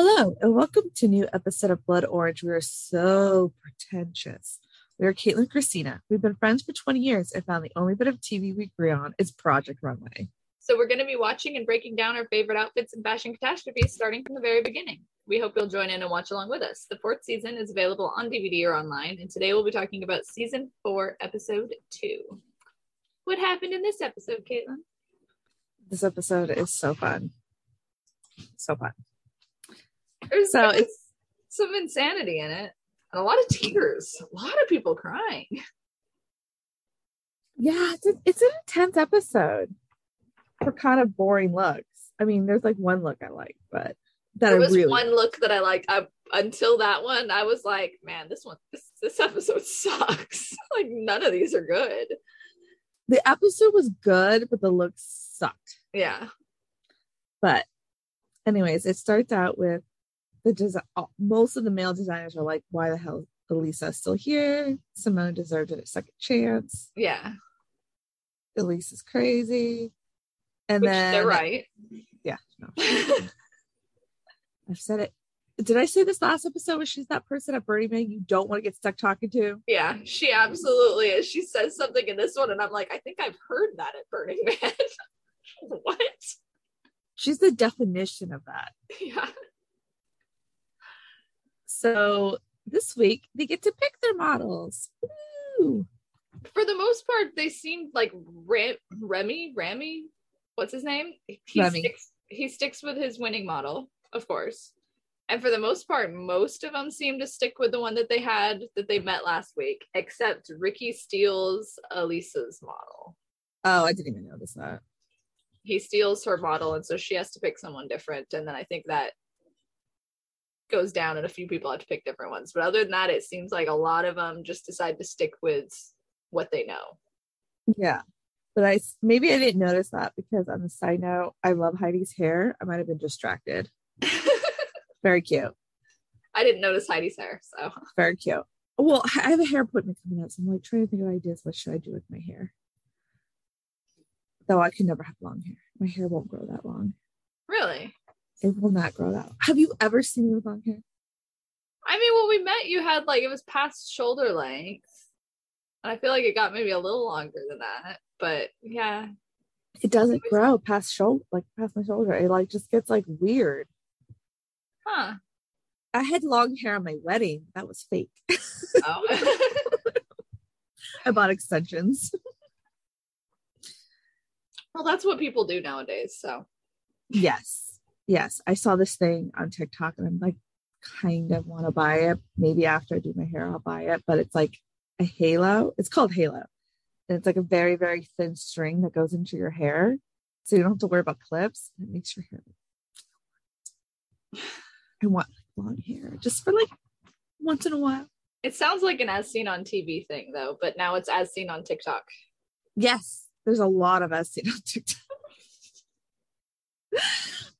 Hello, and welcome to a new episode of Blood Orange. We are so pretentious. We are Caitlin and Christina. We've been friends for 20 years and found the only bit of TV we agree on is Project Runway. So we're going to be watching and breaking down our favorite outfits and fashion catastrophes starting from the very beginning. We hope you'll join in and watch along with us. The fourth season is available on DVD or online, and today we'll be talking about season four, episode two. What happened in this episode, Caitlin? This episode is so fun. So fun. There's So it's some insanity in it, and a lot of tears, a lot of people crying. Yeah, it's, a, it's an intense episode for kind of boring looks. I mean, there's like one look I like, but that There was really one look that I liked. I, until that one, I was like, man, this one, this, this episode sucks. like none of these are good. the episode was good, but the looks sucked. Yeah. But anyways, it starts out with the design. Uh, most of the male designers are like, "Why the hell is Elisa still here? Simone deserved a second chance. Yeah. Elise is crazy." And Which then they're right. Yeah, no, I've said it. Did I say this last episode? Was she's that person at Burning Man you don't want to get stuck talking to? yeah, she absolutely is. She says something in this one, and I'm like, I think I've heard that at Burning Man. what? She's the definition of that. Yeah. So this week they get to pick their models. Woo! For the most part, they seemed like Re- Remy, Remy, what's his name? He Remy. sticks he sticks with his winning model, of course. And for the most part, most of them seem to stick with the one that they had that they met last week, except Ricky steals Elisa's model. Oh, I didn't even notice that. He steals her model, and so she has to pick someone different. And then I think that goes down, and a few people have to pick different ones. But other than that, it seems like a lot of them just decide to stick with what they know. Yeah. But I maybe I didn't notice that because on the side note, I love Heidi's hair. I might have been distracted. Very cute. I didn't notice Heidi's hair, so Very cute. Well, I have a hair appointment coming up, so I'm like trying to think of ideas. What should I do with my hair? Though I could never have long hair. My hair won't grow that long. really. It will not grow that. Have you ever seen me with long hair? I mean, when we met, you had like it was past shoulder length. And I feel like it got maybe a little longer than that. But yeah. It doesn't grow past shoulder, like past my shoulder. It like just gets like weird. Huh. I had long hair on my wedding. That was fake. Oh. I bought extensions. well, that's what people do nowadays. So Yes. Yes. I saw this thing on TikTok and I'm like, kind of want to buy it. Maybe after I do my hair, I'll buy it. But it's like a halo. It's called Halo. And it's like a very, very thin string that goes into your hair. So you don't have to worry about clips. It makes your hair. I want long hair just for like once in a while. it sounds like an as seen on TV thing though, but now it's as seen on TikTok. Yes, there's a lot of us on TikTok.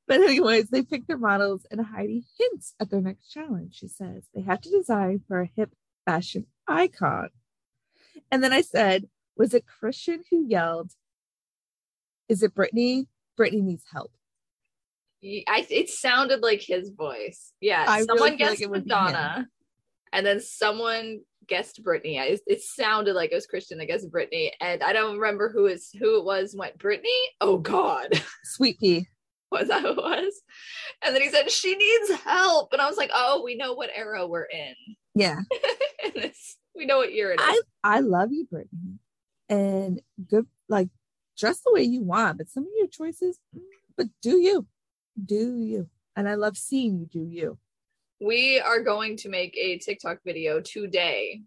But anyways, they pick their models, and Heidi hints at their next challenge. She says they have to design for a hip fashion icon. And then I said, was it Christian who yelled, "Is it Brittany? Brittany needs help." I it sounded like his voice. Yeah. I really someone like guessed it Madonna. And then someone guessed Brittany. I, it sounded like it was Christian that guessed Brittany. And I don't remember who is who it was went Brittany. Oh God. Sweet pea. was that who it was? And then he said, She needs help. And I was like, Oh, we know what era we're in. Yeah, we know what year it is. I I love you, Brittany, and good like dress the way you want, but some of your choices, mm, but do you, do you? And I love seeing you do you. we are going to make a TikTok video today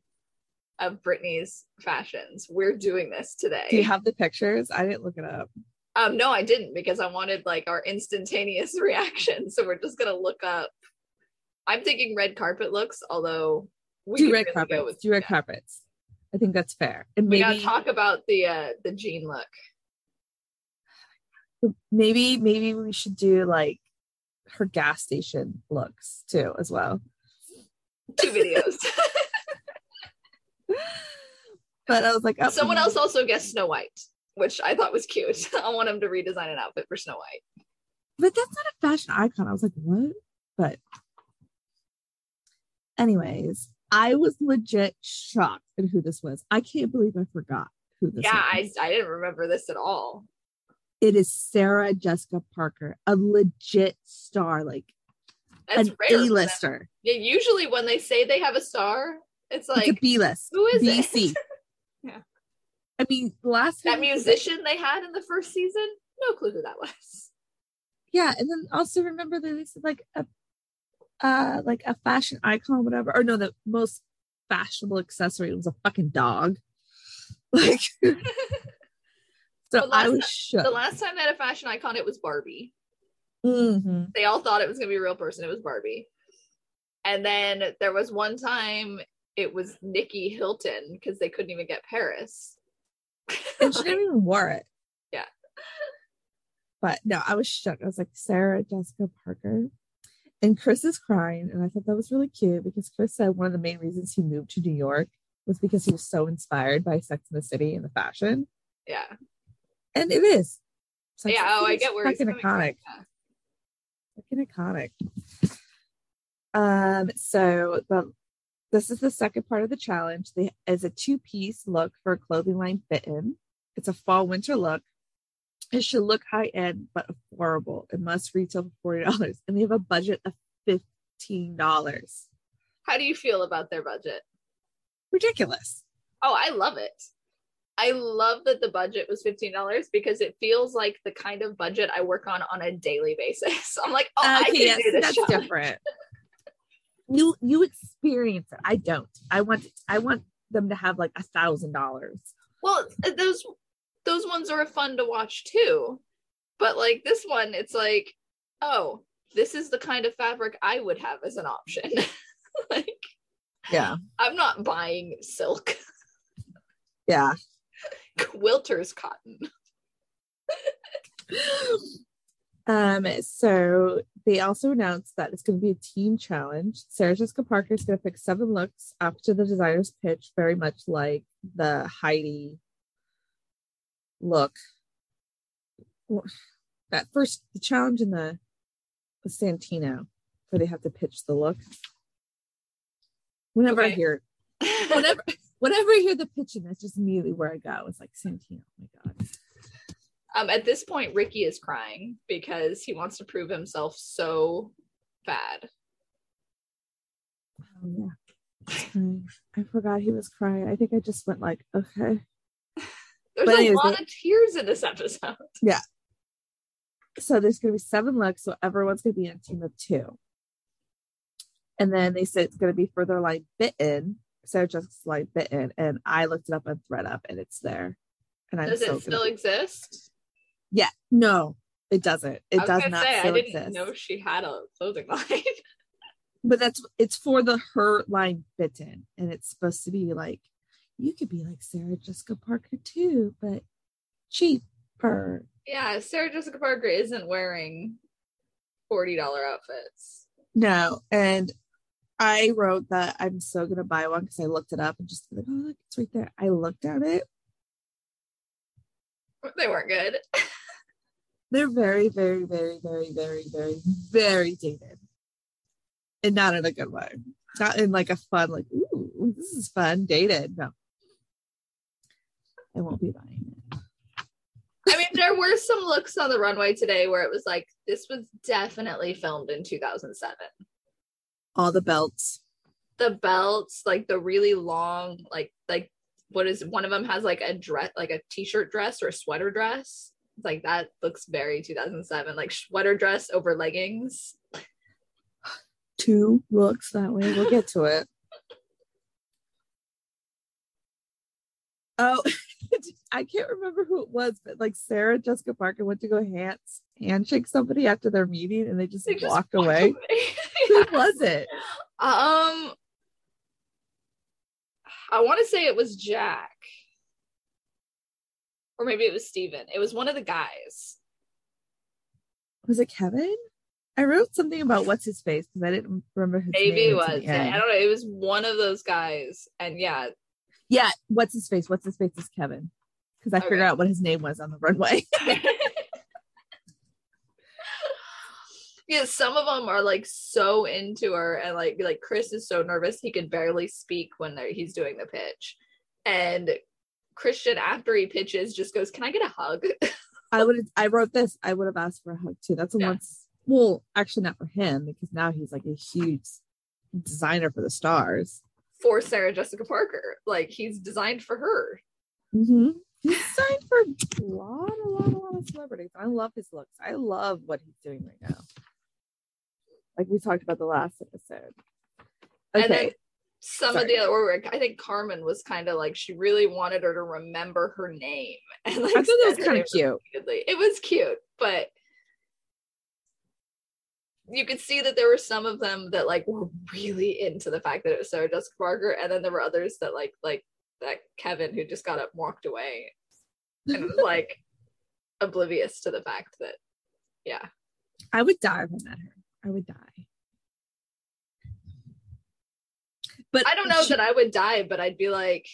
of Brittany's fashions. We're doing this today. Do you have the pictures? I didn't look it up. Um, no, I didn't because I wanted like our instantaneous reaction. So we're just gonna look up. I'm thinking red carpet looks, although we do red really carpets. with do red yeah. carpets. I think that's fair. And We maybe gotta talk about the uh the jean look. maybe maybe we should do like her gas station looks too as well. Two videos. But I was like, oh, Someone else also guessed Snow White, which I thought was cute. I want him to redesign an outfit for Snow White. But that's not a fashion icon. I was like, what? But anyways, I was legit shocked at who this was. I can't believe I forgot who this Yeah, was. I I didn't remember this at all. it is Sarah Jessica Parker, a legit star, like That's an them. A-lister. Yeah, usually when they say they have a star, it's it's a like B-list. who is it? BC. Yeah. I mean, last that musician they had in the first season. No clue who that was. Yeah, and then also remember that they said like a uh like a fashion icon, whatever. Or no, the most fashionable accessory was a fucking dog. Like so But last I was shook. The last time they had a fashion icon, it was Barbie. Mhm. They all thought it was gonna be a real person. It was Barbie. And then there was one time it was Nicky Hilton because they couldn't even get Paris. And she didn't even wear it. Yeah. But no, I was shook. I was like, Sarah Jessica Parker. And Chris is crying. And I thought that was really cute because Chris said one of the main reasons he moved to New York was because he was so inspired by Sex in the City and the fashion. yeah. And it is. Sex yeah, oh, I get where coming iconic. from. Yeah. Fucking iconic. Um, so the this is the second part of the challenge. They is a two-piece look for a clothing line fit in. It's a fall winter look. It should look high end but affordable. It must retail for forty dollars, and they have a budget of fifteen dollars. How do you feel about their budget? Ridiculous. Oh, I love it. I love that the budget was $15 because it feels like the kind of budget I work on on a daily basis. I'm like, oh, I can yes, do this. that's different. You you experience it. I don't. I want I want them to have like a thousand dollars. Well, those those ones are fun to watch too. But like this one, it's like, oh, this is the kind of fabric I would have as an option. like Yeah. I'm not buying silk, Yeah. quilter's cotton. Um, so they also announced that it's going to be a team challenge. Sarah Jessica Parker is going to pick seven looks after the designer's pitch, very much like the Heidi look. That first the challenge in the, the Santino, where they have to pitch the look. Whenever I hear, whenever, whenever I hear the pitching, that's just immediately where I go. It's like Santino. Oh my god. Um, at this point, Ricky is crying because he wants to prove himself so bad. Oh yeah. I forgot he was crying. I think I just went like, okay. There's But a anyways, lot of tears in this episode. Yeah. So there's gonna be seven looks, so everyone's gonna be in a team of two. And then they said it's gonna be for their line bitten. Sarah Jessica's line bitten. And I looked it up on thredUP and it's there. And I'm Does it still exist? Yeah, no, it doesn't. It does not say, I didn't exist. know she had a clothing line. But that's it's for the her line bitten. And it's supposed to be like you could be like Sarah Jessica Parker too, but cheaper. yeah, Sarah Jessica Parker isn't wearing $40 outfits. No, and I wrote that I'm so gonna buy one because I looked it up and just like, oh look, it's right there. I looked at it. They weren't good. They're very, very, very, very, very, very, very dated. And not in a good way. Not in like a fun, like, ooh, this is fun, dated. No. I won't be buying it. I mean, there were some looks on the runway today where it was like, this was definitely filmed in 2007. All the belts. The belts, like the really long, like, like, what is one of them has like a dress, like a t shirt dress or a sweater dress. It's like that looks very 2007, like sweater dress over leggings. Two looks that way. We'll get to it. Oh, I can't remember who it was, but like Sarah Jessica Parker went to go hands handshake somebody after their meeting and they just They just walked walked away. Yeah. Who was it? Um, I want to say it was Jack, or maybe it was Steven. It was one of the guys. Was it Kevin? I wrote something about what's his face because I didn't remember his Maybe name it was. I don't know. It was one of those guys, and yeah, Yeah, what's his face? What's his face is Kevin. Because I Okay. figured out what his name was on the runway. Yeah, some of them are like so into her, and like like Chris is so nervous he can barely speak when they're, he's doing the pitch, and Christian after he pitches just goes, "Can I get a hug?" I would I wrote this. I would have asked for a hug too. That's the Yeah. once well, actually not for him because now he's like a huge designer for the stars. For Sarah Jessica Parker, like he's designed for her. Mm-hmm. He's designed for a lot, a lot, a lot of celebrities. I love his looks. I love what he's doing right now. Like we talked about the last episode. And then Some of the other work, I think Carmen was kind of like she really wanted her to remember her name, and like I thought that was kind of cute. repeatedly. It was cute, but you could see that there were some of them that like were really into the fact that it was Sarah Jessica Parker, and then there were others that like like that Kevin who just got up and walked away and was like oblivious to the fact that yeah I would die if I met her. I would die. But I don't know she- that I would die, but I'd be like,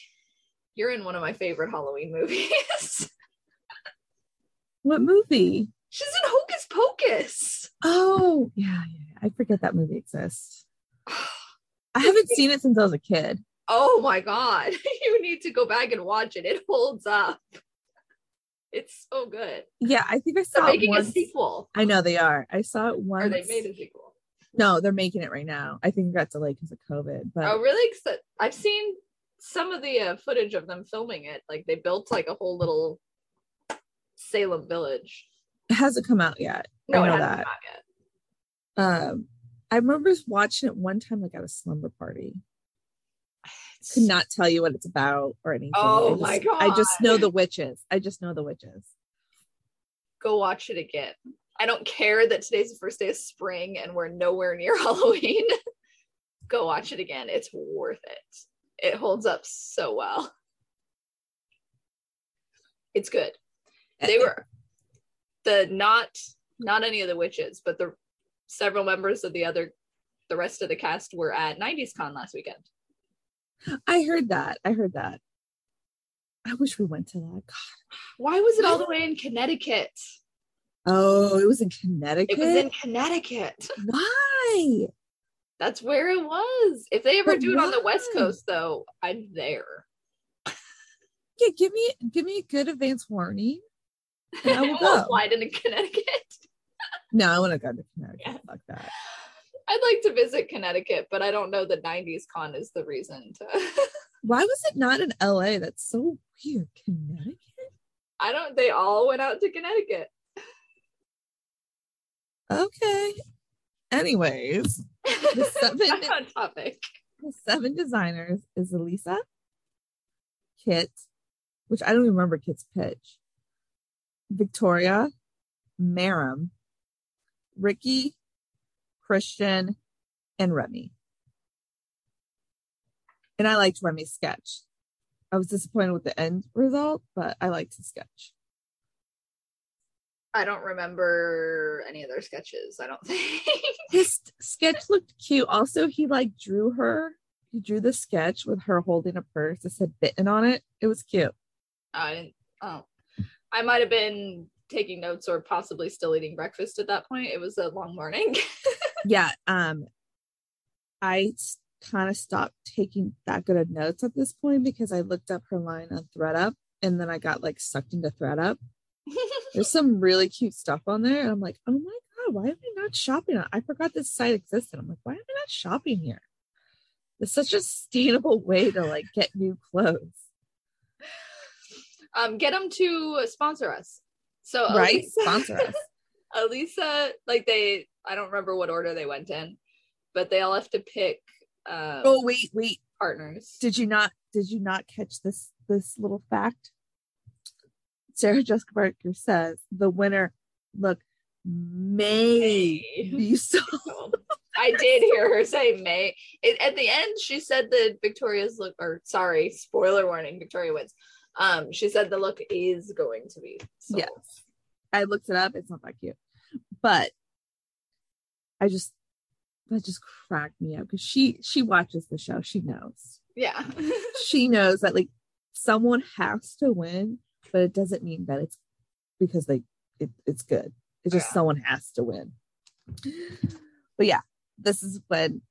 you're in one of my favorite Halloween movies. what movie? She's in Hocus Pocus. Oh, yeah, yeah. I forget that movie exists. I haven't seen it since I was a kid. Oh my god. You need to go back and watch it. It holds up. It's so good. Yeah, I think I They're saw it making once. a sequel. I know they are. I saw it Or once. they made a sequel. No, they're making it right now. I think that's delayed because of COVID. But Oh, really? 'Cause I've seen some of the uh, footage of them filming it. Like they built like a whole little Salem village. it hasn't come out yet. No, I it know hasn't that. come out yet. Um, I remember watching it one time, like at a slumber party. It's- Could not tell you what it's about or anything. Oh I just, my god! I just know the witches. I just know the witches. go watch it again. I don't care that today's the first day of spring and we're nowhere near Halloween. go watch it again. It's worth it. It holds up so well. It's good. They eh, eh. were the not not any of the witches, but the several members of the other the rest of the cast were at 90s Con last weekend. I heard that. I heard that. I wish we went to that. God. Why was it all the way in Connecticut? Oh, it was in Connecticut. It was in Connecticut. Why? That's where it was. If they ever But do it on the West? Coast, though, I'm there. Yeah, give me give me a good advance warning. And I will go. fly to Connecticut. No, I want to go to Connecticut. Yeah. Fuck that. I'd like to visit Connecticut, but I don't know the 90s Con is the reason to. Why was it not in LA? That's so weird. Connecticut? I don't. They all went out to Connecticut. Okay. Anyways, The seven- on topic. the seven designers is Elisa, Kit, which I don't even remember Kit's pitch, Victoria, Maram, Ricky, Christian, and Remy. And I liked Remy's sketch. I was disappointed with the end result, but I liked his sketch. I don't remember any of their sketches. I don't think. His sketch looked cute. Also, he like drew her. He drew the sketch with her holding a purse that said bitten on it. It was cute. I didn't. Oh, I might have been taking notes or possibly still eating breakfast at that point. It was a long morning. yeah um i kind of stopped taking that good of notes at this point because i looked up her line on thredUP and then i got like sucked into thredUP there's some really cute stuff on there and i'm like oh my god why am i not shopping i forgot this site existed. I'm like why am i not shopping here? It's such a sustainable way to like get new clothes. Um, get them to sponsor us. So right? Elisa- sponsor us. Elisa, like they, I don't remember what order they went in, but they all have to pick um, oh wait wait. partners. did you not did you not catch this this little fact sarah jessica parker says the winner look may be so I did hear her say May. It, at the end, she said that Victoria's look, or sorry, spoiler warning, Victoria wins. Um, she said the look is going to be. sold. Yes. i looked it up it's not that cute but i just that just cracked me up because she she watches the show she knows Yeah. she knows that like someone has to win but it doesn't mean that it's because they it, it's good it's just Yeah. someone has to win But yeah, this is when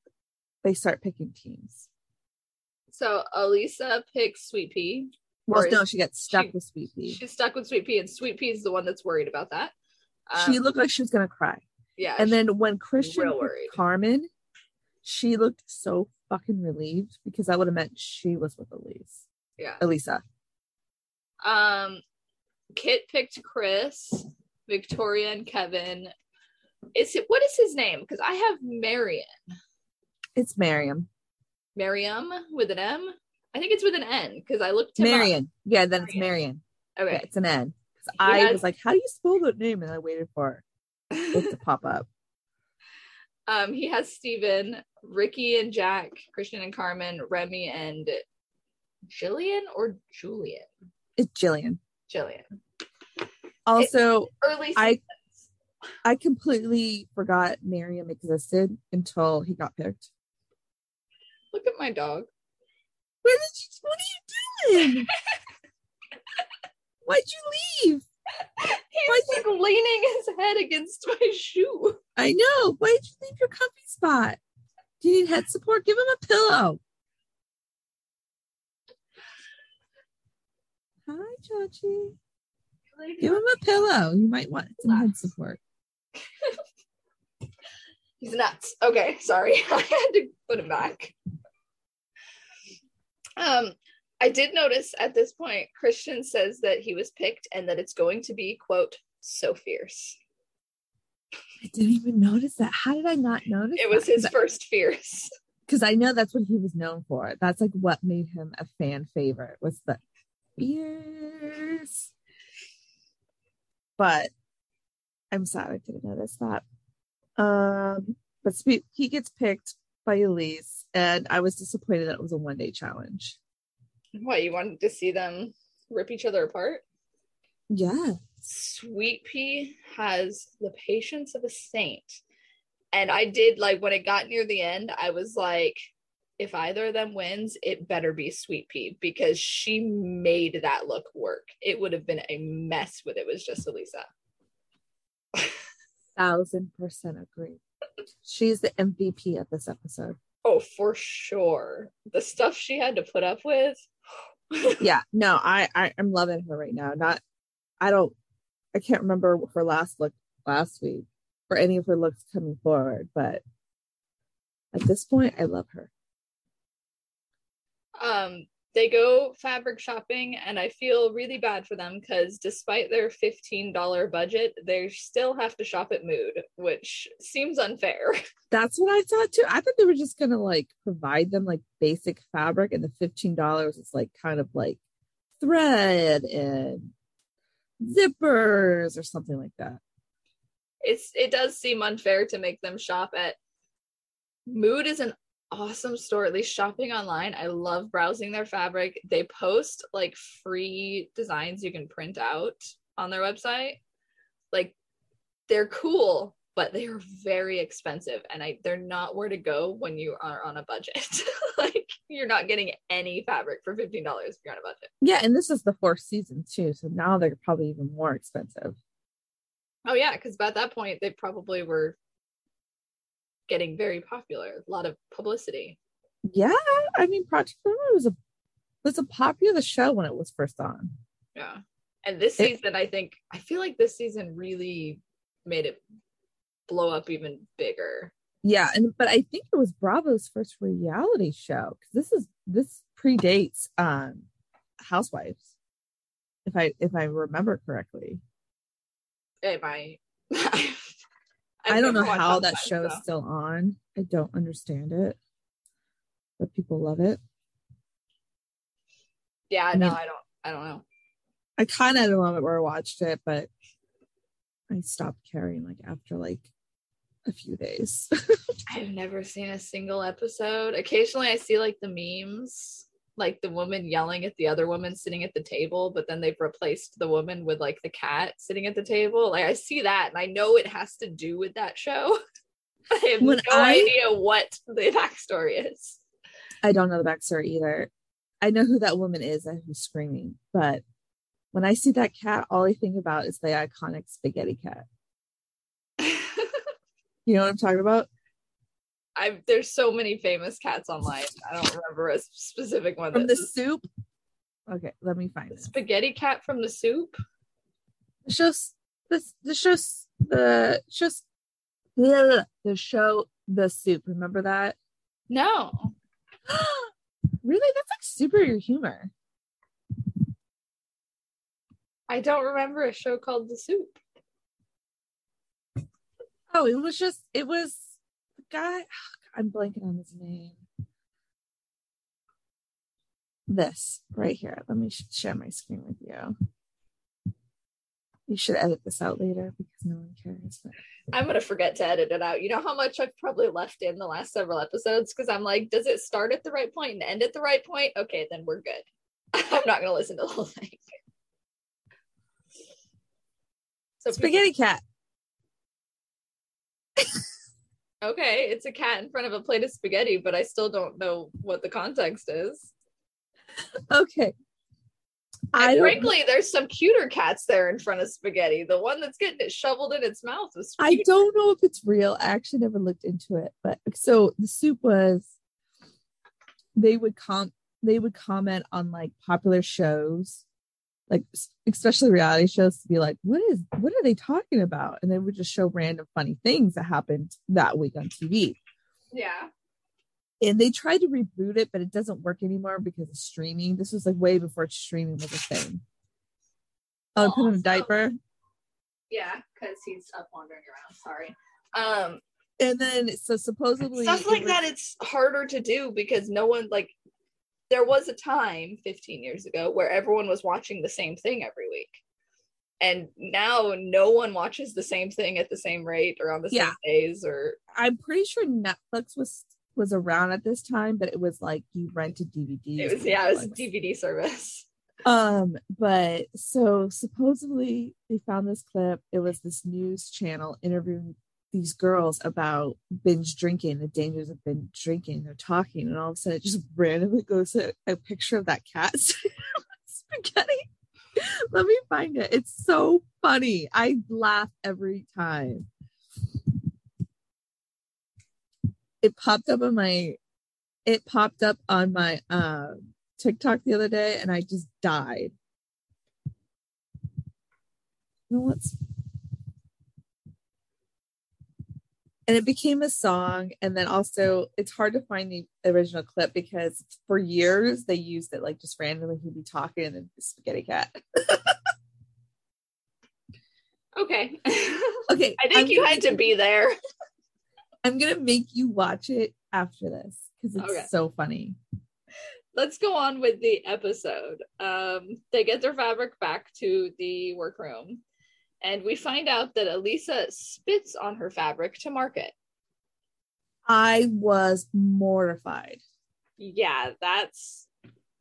they start picking teams. So Elisa picks Sweet Pea. Well, no, she gets stuck she- with Sweet Pea. She's stuck with Sweet Pea, and Sweet Pea is the one that's worried about that. she Um, looked like she was gonna cry. yeah, And then when Christian real picked worried. Carmen, she looked so fucking relieved because that would have meant she was with Elise. yeah. Elisa. Um, Kit picked Chris, Victoria, and Kevin. Is it what is his name? Because I have Marion, It's Miriam. Miriam with an M. I think it's with an N because I looked him up. Marion. Yeah, then it's Marion. Marion. Yeah, Okay, it's an N. 'Cause He I has- was like, how do you spell that name? And I waited for it to pop up. um, he has Steven, Ricky, and Jack, Christian and Carmen, Remy, and Jillian or Julian. It's Jillian. Jillian. Also, Early. I- seasons. I completely forgot Miriam existed until he got picked. look at my dog. Where did you, what are you doing? Why'd you leave? He's like leaning his head against my shoe. I know. Why'd you leave your comfy spot? Do you need head support? Give him a pillow. Hi, Chachi. Give him a pillow. You might want some head support. He's nuts. Okay, sorry. I had to put him back. Um, I did notice at this point, Christian says that he was picked and that it's going to be, quote, so fierce. I didn't even notice that. How did I not notice? It was his first fierce. because I know that's what he was known for. That's like what made him a fan favorite was the ears. But I'm sad I didn't notice that. Um, but spe- he gets picked by Elise, and I was disappointed that it was a one day challenge. What, you wanted to see them rip each other apart? Yeah, Sweet Pea has the patience of a saint. And I did like when it got near the end, I was like, if either of them wins, it better be Sweet Pea because she made that look work. It would have been a mess with it was just Elisa. thousand percent agree. She's the MVP of this episode. Oh, for sure. The stuff she had to put up with. yeah no I, I i'm loving her right now not i don't i can't remember her last look last week or any of her looks coming forward but at this point i love her um they go fabric shopping and i feel really bad for them because despite their $15 budget they still have to shop at mood which seems unfair. That's what i thought too. I thought they were just gonna like provide them like basic fabric and the $15 is like kind of like thread and zippers or something like that. It's it does seem unfair to make them shop at mood is an awesome store at least shopping online. I love browsing their fabric. They post like free designs you can print out on their website. Like they're cool but they are very expensive and i they're not where to go when you are on a budget. Like you're not getting any fabric for $15 if you're on a budget. Yeah and this is the fourth season too so now they're probably even more expensive. Oh yeah because by that point they probably were getting very popular a lot of publicity yeah i mean project Runway was a was a popular show when it was first on Yeah. And this It- season, I think, I feel like this season really made it blow up even bigger. yeah and but i think it was bravo's first reality show because this is this predates um housewives if i if i remember correctly Am I? i don't know how that show is still on i don't understand it but people love it Yeah, I no, mean- I don't. I don't know. i kind of had a moment where i watched it but i stopped caring like after like a few days I've never seen a single episode. Occasionally, I see like the memes, like the woman yelling at the other woman sitting at the table, but then they've replaced the woman with like the cat sitting at the table. Like I see that, and I know it has to do with that show. I have When no I- idea what the backstory is. I don't know the backstory either. I know who that woman is and who's screaming, but when I see that cat, all I think about is the iconic spaghetti cat. You know what I'm talking about? I there's so many famous cats online. I don't remember a specific one. From the that's- soup. Okay, let me find the it. spaghetti cat from the soup. The show's this the show's the show's the show the soup. Remember that? No. really? That's like superior humor. I don't remember a show called The Soup. Oh, it was just it was guy. I'm blanking on his name. This right here. Let me share my screen with you. You should edit this out later because no one cares. But I'm gonna forget to edit it out. You know how much I've probably left in the last several episodes because I'm like, does it start at the right point and end at the right point? Okay, then we're good. I'm not gonna listen to the whole thing. So spaghetti cat. okay, it's a cat in front of a plate of spaghetti, but I still don't know what the context is. Okay. I And frankly, there's some cuter cats there in front of spaghetti. The one that's getting it shoveled in its mouth was I don't know if it's real. I actually never looked into it, but so the soup was they would com they would comment on like popular shows, like especially reality shows to be like, what is what are they talking about? And they would just show random funny things that happened that week on TV. Yeah. And they tried to reboot it, but it doesn't work anymore because of streaming. This was like way before streaming was a thing. Oh, Well, put in a diaper. Yeah, because he's up wandering around. Sorry. Um, And then so supposedly stuff like was- that it's harder to do because no one like there was a time 15 years ago where everyone was watching the same thing every week and now no one watches the same thing at the same rate or on the Yeah. same days or I'm pretty sure Netflix was was around at this time, but it was like you rented DVDs. it was yeah it was a dvd service Um, but so supposedly they found this clip. It was this news channel interviewing these girls about binge drinking, the dangers of binge drinking. They're talking, and all of a sudden it just randomly goes to a picture of that cat spaghetti. Let me find it. It's so funny. I laugh every time. It popped up on my it popped up on my um TikTok the other day and I just died. You know what's and it became a song and then also it's hard to find the original clip because for years they used it like just randomly he'd be talking and then the spaghetti cat. Okay. Okay i think I'm you had to be there. I'm gonna make you watch it after this because it's Okay. so funny. Let's go on with the episode. Um, they get their fabric back to the workroom, and we find out that Elisa spits on her fabric to market. i was mortified Yeah, that's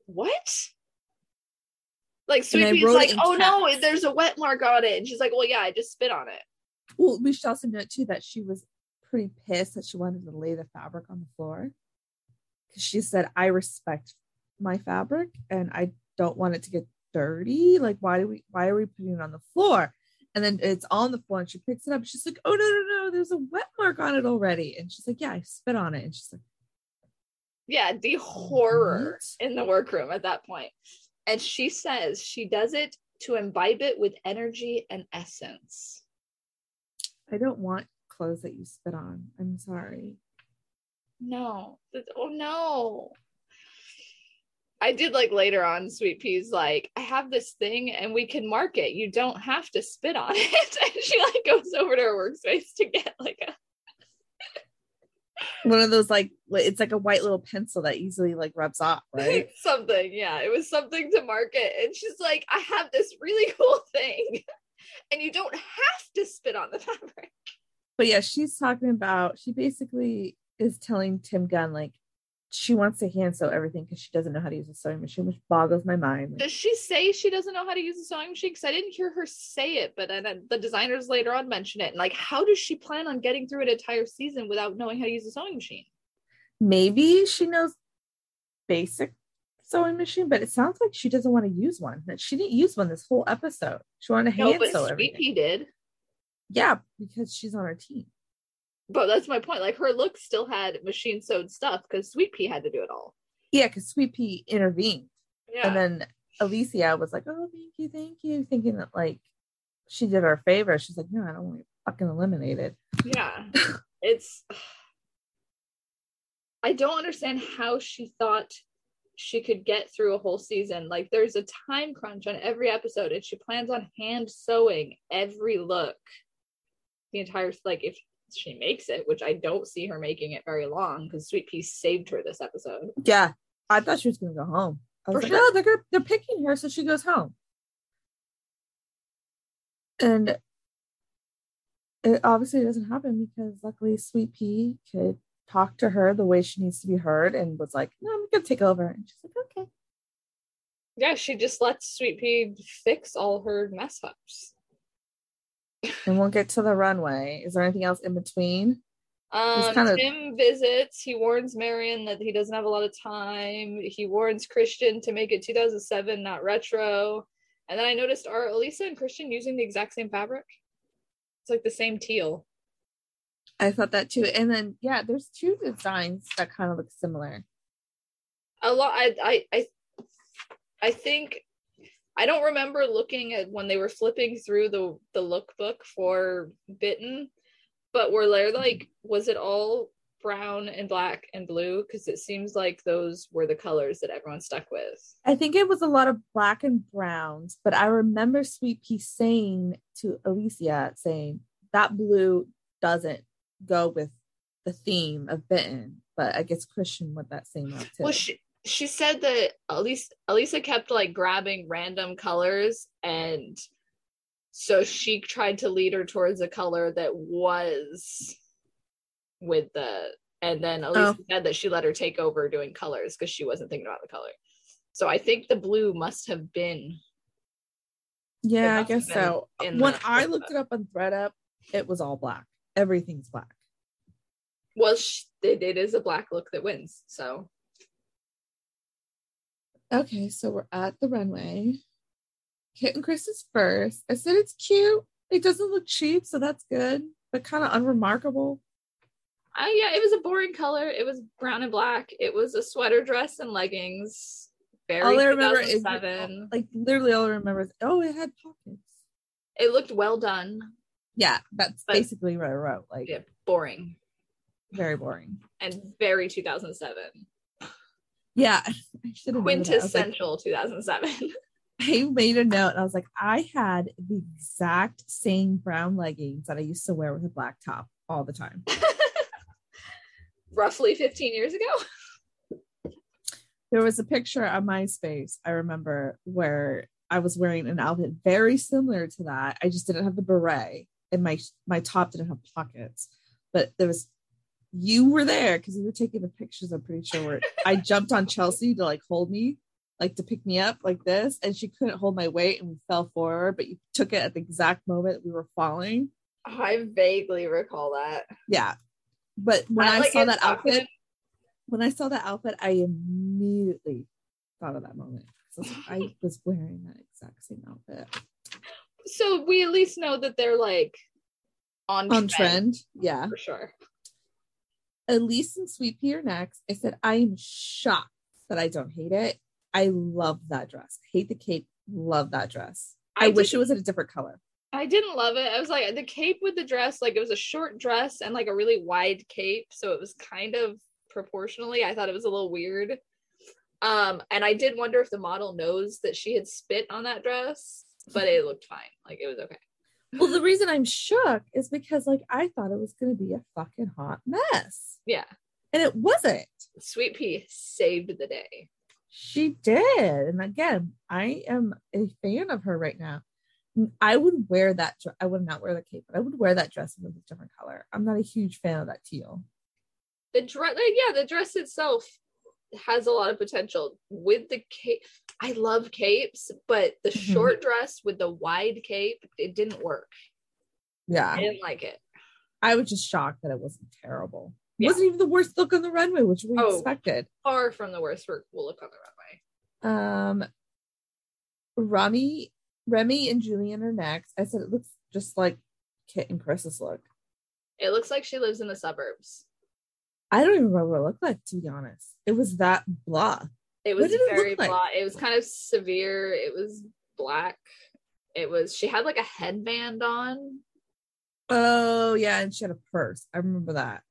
what? Like Sweet Pea's like, oh no, there's a wet mark on it. And she's like, well, yeah, I just spit on it. well we should also note too that she was pretty pissed that she wanted to lay the fabric on the floor because she said i respect my fabric and i don't want it to get dirty like why do we why are we putting it on the floor and then it's on the floor and she picks it up she's like oh no no no there's a wet mark on it already and she's like yeah i spit on it and she's like Yeah, the horror What? in the workroom at that point. And she says she does it to imbibe it with energy and essence. i don't want clothes that you spit on i'm sorry No. Oh no. I did like later on Sweet Peas like I have this thing and we can mark it. You don't have to spit on it. And she like goes over to her workspace to get like a one of those like it's like a white little pencil that easily like rubs off right something. Yeah, it was something to mark it. And she's like, I have this really cool thing. And you don't have to spit on the fabric. but yeah, she's talking about she basically is telling Tim Gunn like she wants to hand sew everything because she doesn't know how to use a sewing machine, which boggles my mind. Does she say she doesn't know how to use a sewing machine? Because I didn't hear her say it, but then the designers later on mention it. And like, how does she plan on getting through an entire season without knowing how to use a sewing machine? Maybe she knows basic sewing machine, but it sounds like she doesn't want to use one. That she didn't use one this whole episode. She wanted to No, hand but sew Sweet everything. Did. Yeah, because she's on our team. But that's my point. Like her look still had machine sewed stuff because Sweet Pea had to do it all. Yeah, because Sweet Pea intervened. Yeah. And then Alicia was like, Oh, thank you, thank you, thinking that like she did her favor. She's like, No, I don't want you fucking eliminated. yeah. It's I don't understand how she thought she could get through a whole season. Like there's a time crunch on every episode, and she plans on hand sewing every look. The entire like if she makes it, which I don't see her making it very long because Sweet Pea saved her this episode. Yeah. I thought she was gonna go home. I For like, sure. Oh, they're gonna, they're picking her, so she goes home. And it obviously doesn't happen because luckily Sweet Pea could talk to her the way she needs to be heard and was like, No, I'm gonna take over. And she's like, Okay. Yeah, she just lets Sweet Pea fix all her mess ups. And we'll get to the runway. Is there anything else in between? Um, kinda- Tim visits. He warns Marion that he doesn't have a lot of time. He warns Christian to make it 2007, not retro. And then I noticed are Elisa and Christian using the exact same fabric? It's like the same teal. I thought that too. And then yeah, there's two designs that kind of look similar. A lot. I I I, I think I don't remember looking at when they were flipping through the the lookbook for Bitten, but were there like was it all brown and black and blue? Because it seems like those were the colors that everyone stuck with. I think it was a lot of black and browns, but I remember Sweet Pea saying to Alicia, saying that blue doesn't go with the theme of Bitten. But I guess Christian went that same route too. Well, she she said that Elisa Elisa kept like grabbing random colors, and so she tried to lead her towards a color that was with the. And then Elisa oh. said that she let her take over doing colors because she wasn't thinking about the color. So I think the blue must have been. yeah, I guess so. When the I looked it up on thredUP, it was all black. Everything's black. Well, sh- it, it is a black look that wins. So Okay, so we're at the runway. Kit and Chris is first. I said it's cute. It doesn't look cheap, so that's good, but kind of unremarkable. I yeah, it was a boring color. It was brown and black. It was a sweater dress and leggings. Very all I remember is like literally all I remember is oh, it had pockets. It looked well done. Yeah, that's But- basically what I wrote. Like Yeah, boring very boring. and very 2007. Yeah, I should have Quintessential 2007. I made a note. And I was like, I had the exact same brown leggings that I used to wear with a black top all the time. Roughly 15 years ago. There was a picture on MySpace, I remember, where I was wearing an outfit very similar to that. I just didn't have the beret and my my top didn't have pockets. But there was you were there because you were taking the pictures, I'm pretty sure. Where I jumped on Chelsea to like hold me, like to pick me up like this, and she couldn't hold my weight and we fell forward, but you took it at the exact moment we were falling. I vaguely recall that. Yeah. But when I, like saw that outfit, when I saw that outfit, I immediately thought of that moment. So I was wearing that exact same outfit So we at least know that they're like on, on trend. Yeah. for sure. Elise and Sweet Pea are next. I said, I am shocked that I don't hate it. I love that dress. Hate the cape. Love that dress. I, wish it was in a different color. I didn't love it. I was like the cape with the dress, like it was a short dress and like a really wide cape, so it was kind of proportionally. I thought it was a little weird. Um, and I did wonder if the model knows that she had spit on that dress, but it looked fine. Like it was okay. Well, the reason I'm shook is because like I thought it was gonna be a fucking hot mess. Yeah, And it wasn't. Sweet Pea saved the day. She did. And again, I am a fan of her right now. I would wear that. I would not wear the cape, but I would wear that dress with a different color. I'm not a huge fan of that teal. The dress, like, yeah, the dress itself has a lot of potential with the cape. I love capes, but the Mhm. short dress with the wide cape, it didn't work. Yeah. I didn't like it. I was just shocked that it wasn't terrible. It Yeah. wasn't even the worst look on the runway, which we Oh. expected. Far from the worst work we'll look on the runway. Um, Rami, Remy, and Julian are next. I said it looks just like Kit and Chris's look. It looks like she lives in the suburbs. I don't even remember what it looked like, to be honest. It was that blah. It was did it very like? blah. It was kind of severe. It was black. It was she had like a headband on. Oh yeah, and she had a purse. I remember that.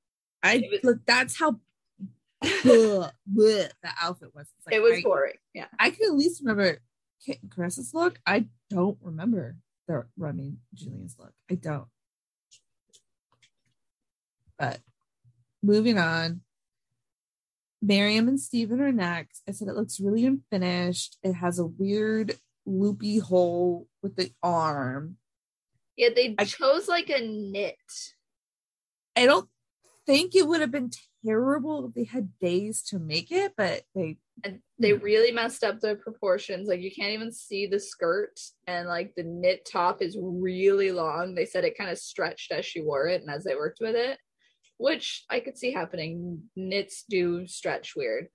I was- look. That's how bleh, bleh, the outfit was. Like, it was I, boring. Yeah. I can at least remember Kit and Chris's look. I don't remember the Remy Jillian's look. I don't. But moving on. Marion and Steven are next. I said it looks really unfinished. It has a weird loopy hole with the arm. Yeah, they I- chose like a knit. I don't think it would have been terrible if they had days to make it, but they And they really messed up the proportions. Like you can't even see the skirt and like the knit top is really long. They said it kind of stretched as she wore it and as they worked with it, which I could see happening. Knits do stretch weird.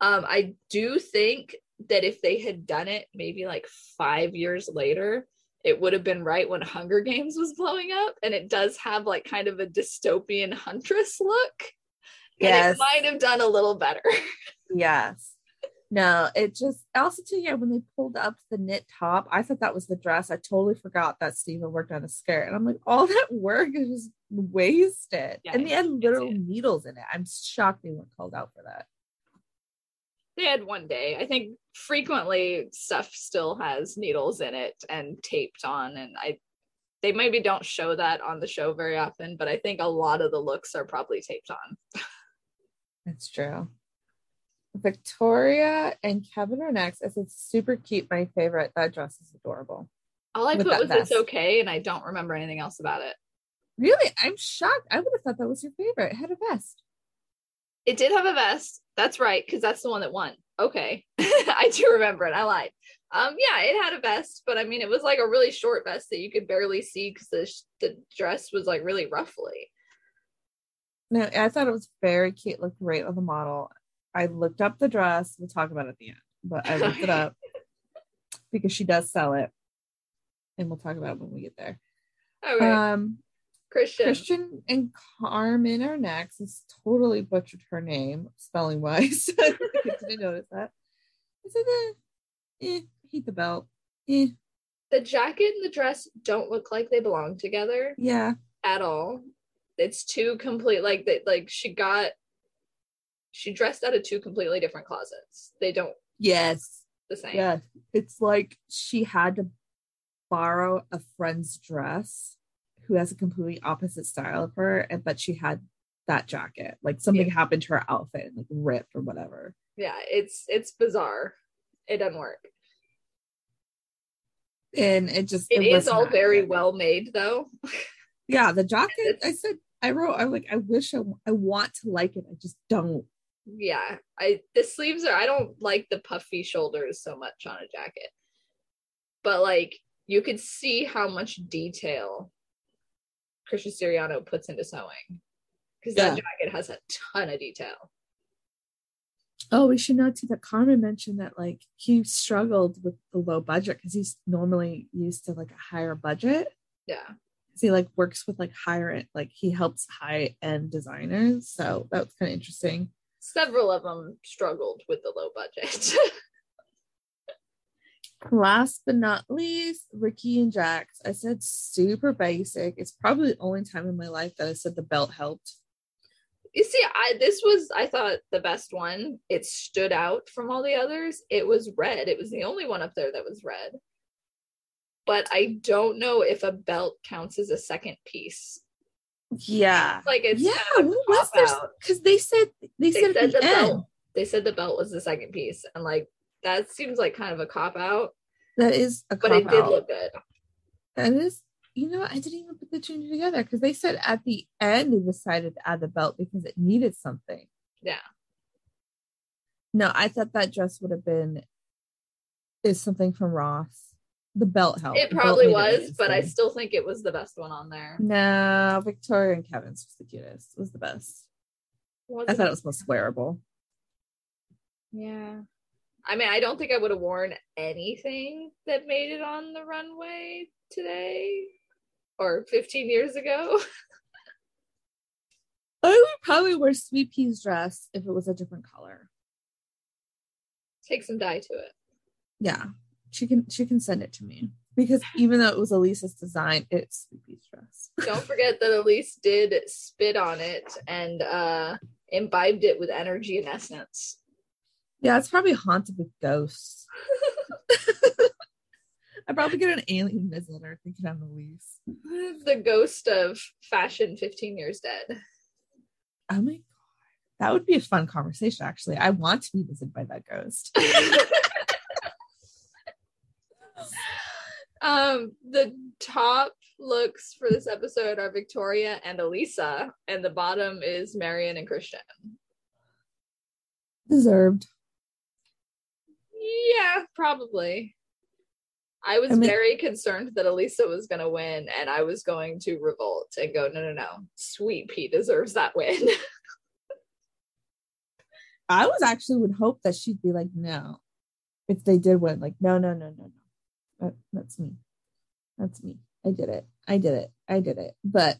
Um, I do think that if they had done it maybe like five years later, it would have been right when Hunger Games was blowing up. And it does have like kind of a dystopian huntress look. And Yes. it might have done a little better. Yes. No, it just also too, yeah, when they pulled up the knit top, I thought that was the dress. I totally forgot that Steven worked on a skirt. And I'm like, all that work is just wasted. Yeah, and they had you can see literal needles in it. I'm shocked they weren't called out for that. they had one day. I think frequently stuff still has needles in it and taped on, and I they maybe don't show that on the show very often, but I think a lot of the looks are probably taped on. That's true. Victoria and Kevin are next. I said super cute. My favorite. That dress is adorable. All I With put was vest. it's okay, and I don't remember anything else about it. Really? I'm shocked. I would have thought that was your favorite. It had a vest. It did have a vest. That's right, because that's the one that won. Okay, I do remember it. I lied. Um, yeah, it had a vest, but I mean, it was like a really short vest that you could barely see because the sh- the dress was like really ruffly. No, I thought it was very cute. Looked great on the model. I looked up the dress. We'll talk about it at the end, but I looked it up because she does sell it, and we'll talk about it when we get there. Okay, Um, Christian. Christian and Carmen are next. It's totally butchered her name spelling wise. I didn't notice that. I said, eh, hate the belt. Eh, the jacket and the dress don't look like they belong together yeah, at all. It's two complete like they like she got she dressed out of two completely different closets. They don't yes, the same. yeah. It's like she had to borrow a friend's dress who has a completely opposite style of her, and but she had that jacket. Like something happened to her outfit and like ripped or whatever. Yeah, it's it's bizarre. It doesn't work. And it just It was is all very good. well made though. Yeah, the jacket. I said I wrote. I'm like, I wish I, I want to like it. I just don't. Yeah, I the sleeves are I don't like the puffy shoulders so much on a jacket. But like you could see how much detail Christian Siriano puts into sewing. Because that jacket has a ton of detail. Oh, we should note too that Carmen mentioned that like he struggled with the low budget because he's normally used to like a higher budget. yeah He like works with like higher end, like he helps high end designers. So that was kind of interesting. Several of them struggled with the low budget. Last but not least, Ricky and Jax. I said super basic. It's probably the only time in my life that I said the belt helped. you see, I this was I thought the best one. It stood out from all the others. It was red. It was the only one up there that was red. But I don't know if a belt counts as a second piece. Yeah. Like it's yeah. What was there? Because they said they, They said, said the, the belt. They said the belt was the second piece, and like that seems like kind of a cop out. that is a cop out. But it did look good. That is, you know, I didn't even put the two together because they said at the end they decided to add the belt because it needed something. Yeah. No, I thought that dress would have been is something from Ross. The belt helped. It probably was, but I still think it was the best one on there. no Victoria and Kevin's was the cutest. It was the best. Was I thought it was most wearable. Yeah. I mean, I don't think I would have worn anything that made it on the runway today or 15 years ago. I would probably wear Sweet Pea's dress if it was a different color. Take some dye to it. Yeah, she can she can send it to me because even though it was Elisa's design, it's Pea's dress. Don't forget that Elise did spit on it and uh imbibed it with energy and essence. Yeah, it's probably haunted with ghosts. I probably get an alien visitor thinking I'm Elise. The ghost of fashion 15 years dead. Oh my god. That would be a fun conversation, actually. I want to be visited by that ghost. um, the top looks for this episode are Victoria and Elisa, and the bottom is Marion and Christian. Deserved. Yeah, probably. I was I mean- very concerned that Elisa was going to win, and I was going to revolt and go, no, no, no. Sweet Pea deserves that win. I was actually would hope that she'd be like, no. If they did win, like, no, no, no, no, no. That, that's me. That's me. I did it. I did it. I did it. But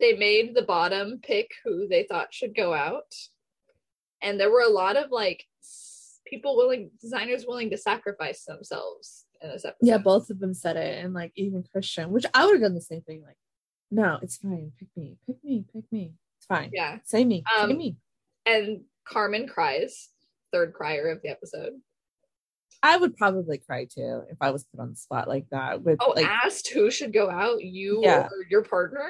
they made the bottom pick who they thought should go out. And there were a lot of like people willing, designers willing to sacrifice themselves in this episode. yeah, both of them said it. And like even Christian, which I would have done the same thing. Like, no, it's fine. Pick me. Pick me. Pick me. It's fine. Yeah. Say me. Say Um, me. And Carmen cries, third crier of the episode. I would probably cry too if I was put on the spot like that. With Oh, like asked who should go out, you Yeah. or your partner?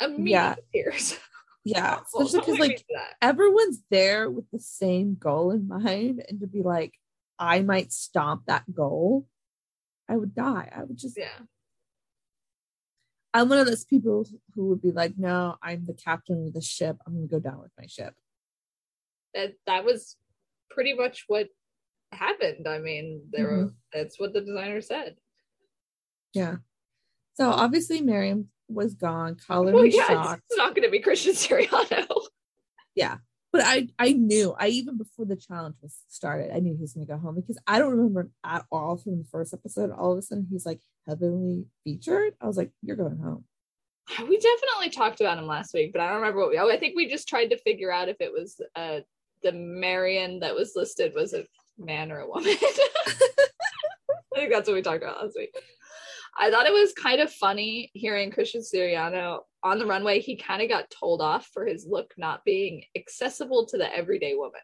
Immediate Yeah. tears. yeah, especially because like everyone's there with the same goal in mind, and to be like, I might stomp that goal, I would die. I would just Yeah. I'm one of those people who would be like, no, I'm the captain of the ship. I'm gonna go down with my ship. That that was pretty much what happened. I mean, there Mm-hmm. were, that's what the designer said. Yeah. So obviously Marion was gone, color Well, yeah, shocked. it's not going to be Christian Siriano. Yeah. But I I knew I even before the challenge was started, I knew he was gonna go home because I don't remember at all from the first episode. All of a sudden he's like heavily featured. I was like, You're going home. we definitely talked about him last week, but I don't remember what we. Oh, I think we just tried to figure out if it was uh the Marion that was listed was a man or a woman. I think that's what we talked about last week. I thought it was kind of funny hearing Christian Siriano on the runway. He kind of got told off for his look not being accessible to the everyday woman.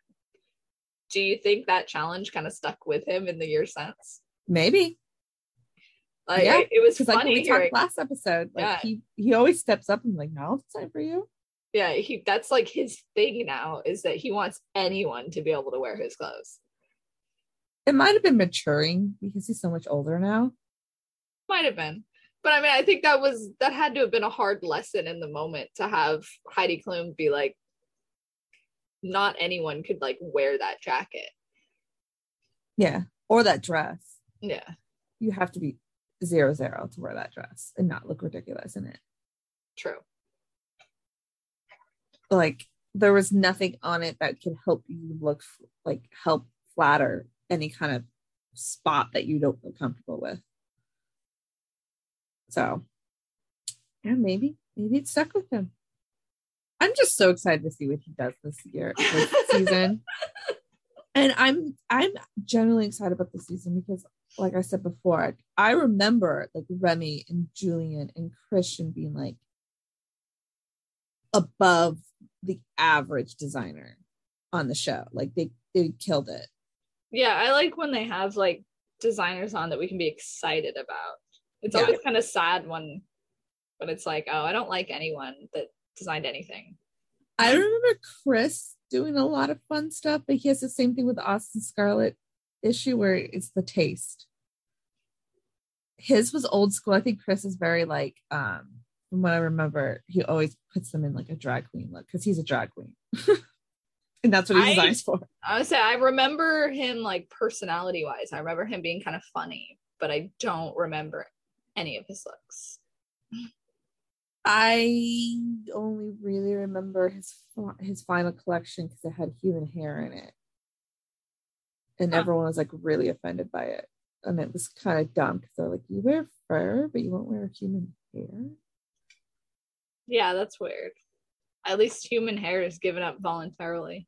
Do you think that challenge kind of stuck with him in the year since? Maybe. Like Yeah, it, was Because like funny we hearing. talked last episode, like Yeah. he he always steps up and like, no, it's time for you. yeah, he that's like his thing now is that he wants anyone to be able to wear his clothes. It might have been maturing because he's so much older now. Might have been. But I mean, I think that was that had to have been a hard lesson in the moment to have Heidi Klum be like, not anyone could like wear that jacket. Yeah. Or that dress. Yeah. You have to be zero zero to wear that dress and not look ridiculous in it. True. Like there was nothing on it that could help you look f- like help flatter any kind of spot that you don't feel comfortable with. So yeah, maybe, maybe it stuck with him. I'm just so excited to see what he does this year, this season. And I'm I'm generally excited about the season because, like I said before, I remember like Remy and Julian and Christian being like above the average designer on the show. Like they they killed it. Yeah, I like when they have like designers on that we can be excited about. It's Yeah. always kind of sad when when it's like, oh, I don't like anyone that designed anything. I remember Chris doing a lot of fun stuff, but he has the same thing with Austin Scarlett issue where it's the taste. His was old school. I think Chris is very like, um, from what I remember, he always puts them in like a drag queen look because he's a drag queen. and that's what he I- designs for. I would say I remember him like personality wise. I remember him being kind of funny, but I don't remember any of his looks. I only really remember his his final collection because it had human hair in it, and Huh. everyone was like really offended by it, and it was kind of dumb because they're like, "You wear fur, but you won't wear human hair." Yeah, that's weird. At least human hair is given up voluntarily.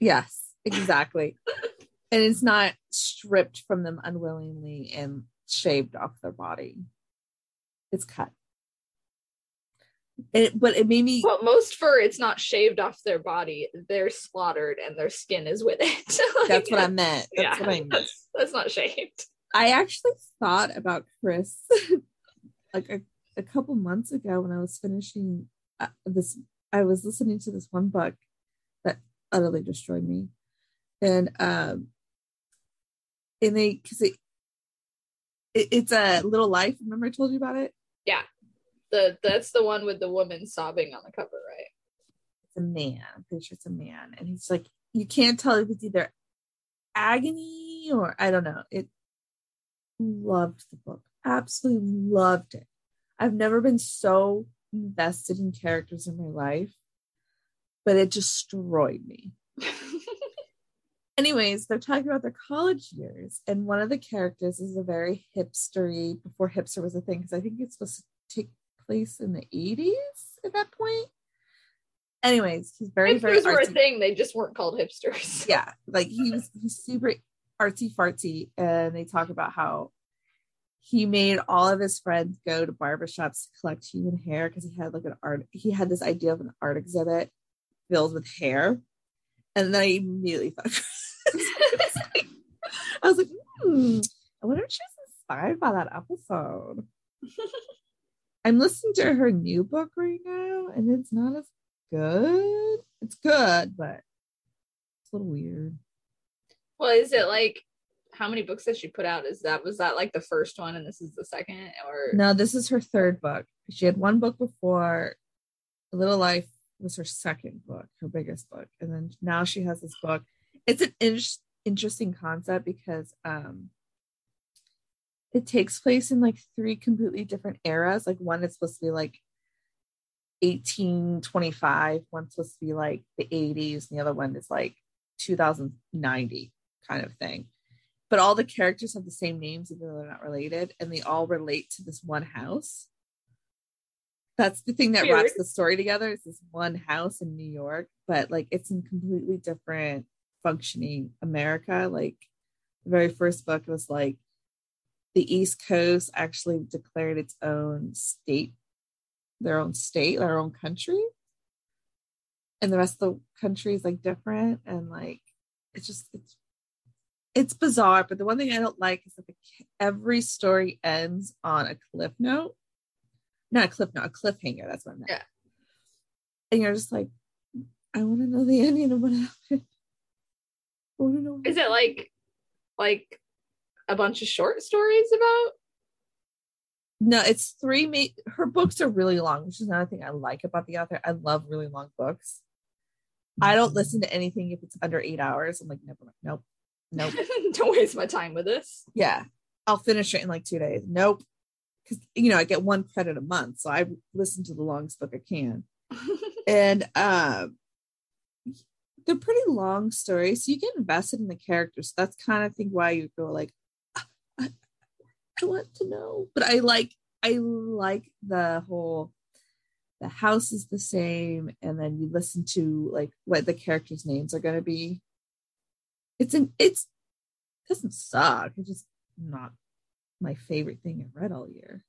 Yes, exactly. and it's not stripped from them unwillingly and shaved off their body. It's cut. It, but it made me Well, most fur, it's not shaved off their body. They're slaughtered and their skin is with it. Like, that's what I meant. That's yeah, what I meant. that's, that's not shaved. I actually thought about Chris like a, a couple months ago when I was finishing uh, this. I was listening to this one book that utterly destroyed me, and um, and they because it, it it's a little life. Remember I told you about it? Yeah, the that's the one with the woman sobbing on the cover, right? It's a man. I'm pretty sure it's a man, and he's like you can't tell if it's either agony or I don't know. It loved the book. Absolutely loved it. I've never been so invested in characters in my life, but it destroyed me. Anyways, they're talking about their college years, and one of the characters is a very hipstery before hipster was a thing because I think it's supposed to take place in the 80s at that point. Anyways, he's very, very hipsters were a thing. They just weren't called hipsters. yeah like he was he's super artsy fartsy and they talk about how he made all of his friends go to barbershops to collect human hair because he had like an art he had this idea of an art exhibit filled with hair. And then i immediately thought i was like hmm, i wonder if she was inspired by that episode. I'm listening to her new book right now and it's not as good. It's good but it's a little weird. Well, is it like how many books has she put out? Is that was that like the first one and this is the second or No, this is her third book. She had one book before. A Little Life was her second book, her biggest book, and then now she has this book. It's an in- interesting concept because um, it takes place in like three completely different eras. Like one is supposed to be like 1825, one's supposed to be like the 80s, and the other one is like 2090 kind of thing. But all the characters have the same names, even though they're not related, and they all relate to this one house. That's the thing that Weird. wraps the story together. Is this one house in New York, but like it's in completely different functioning America. Like the very first book was like the East Coast actually declared its own state, their own state, their own country, and the rest of the country is like different, and like it's just it's it's bizarre. But the one thing I don't like is that the, every story ends on a cliff note, not a cliff note, a cliffhanger. That's what I meant. Yeah. And you're just like, I want to know the ending of what happened. I want to know. is it like like a bunch of short stories about No, it's three. Ma- her books are really long, which is another thing I like about the author. I love really long books. I don't listen to anything if it's under eight hours. I'm like, never mind. Nope. Nope. don't waste my time with this. yeah. I'll finish it in like two days. Nope. Because, you know, I get one credit a month. So I listen to the longest book I can. And um, they're pretty long stories. So you get invested in the characters. That's kind of think why you go like, "Ah, I, I want to know. But I like, I like the whole the house is the same and then you listen to like what the characters names are going to be it's an it's it doesn't suck it's just not my favorite thing i've read all year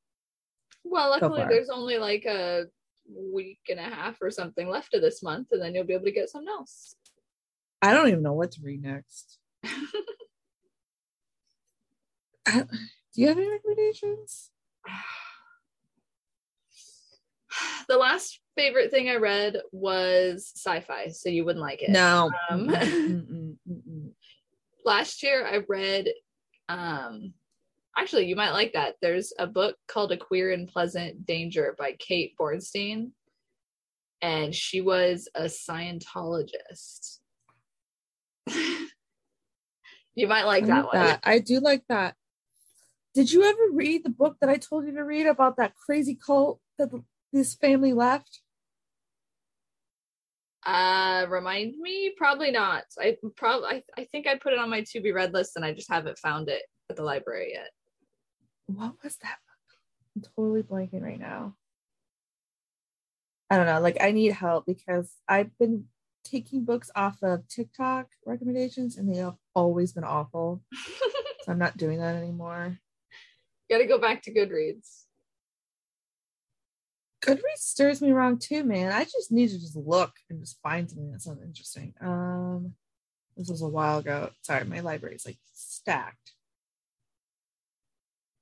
well, luckily far. there's only like a week and a half or something left of this month, and then you'll be able to get something else. i don't even know what to read next I, do you have any recommendations the last favorite thing I read was sci-fi, so you wouldn't like it. no Um. last year I read um actually you might like that. There's a book called A Queer and Pleasant Danger by Kate Bornstein. And she was a Scientologist. you might like I that one. that. I do like that. Did you ever read the book that I told you to read about that crazy cult that this family left? Uh remind me? Probably not. I probably I, I think I put it on my to be read list and I just haven't found it at the library yet. What was that? I'm totally blanking right now. I don't know. Like I need help because I've been taking books off of TikTok recommendations and they have always been awful. so I'm not doing that anymore. Got to go back to Goodreads. Goodreads stirs me wrong too, man. I just need to just look and just find something that sounds interesting. Um, this was a while ago. Sorry, my library is like stacked.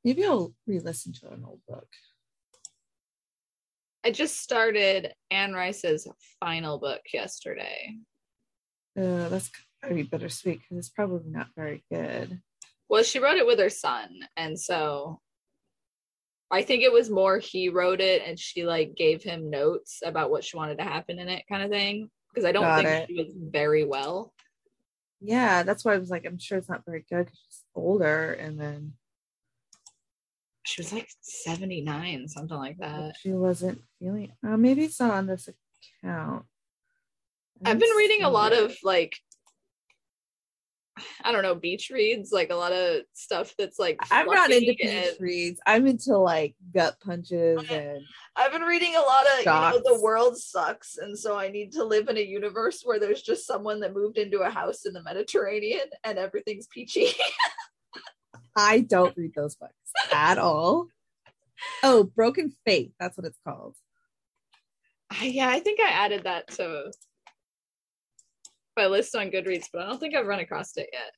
Maybe I'll re-listen to an old book. I just started Anne Rice's final book yesterday. Uh, that's gotta be bittersweet because it's probably not very good. Well, she wrote it with her son, and so I think it was more he wrote it and she like gave him notes about what she wanted to happen in it, kind of thing. Because I don't Got think it. she was very well. Yeah, that's why I was like, I'm sure it's not very good because she's older, and then She was like 79, something like that. she wasn't feeling. Uh, maybe it's not on this account. I've been reading a lot of like I don't know, beach reads, like a lot of stuff that's like I'm not into beach and- reads. I'm into like gut punches and I've been reading a lot of Shocks. you know the world sucks and so I need to live in a universe where there's just someone that moved into a house in the Mediterranean and everything's peachy. I don't read those books at all. Oh, Broken Faith. That's what it's called. yeah, I think I added that to my list on Goodreads, but I don't think I've run across it yet.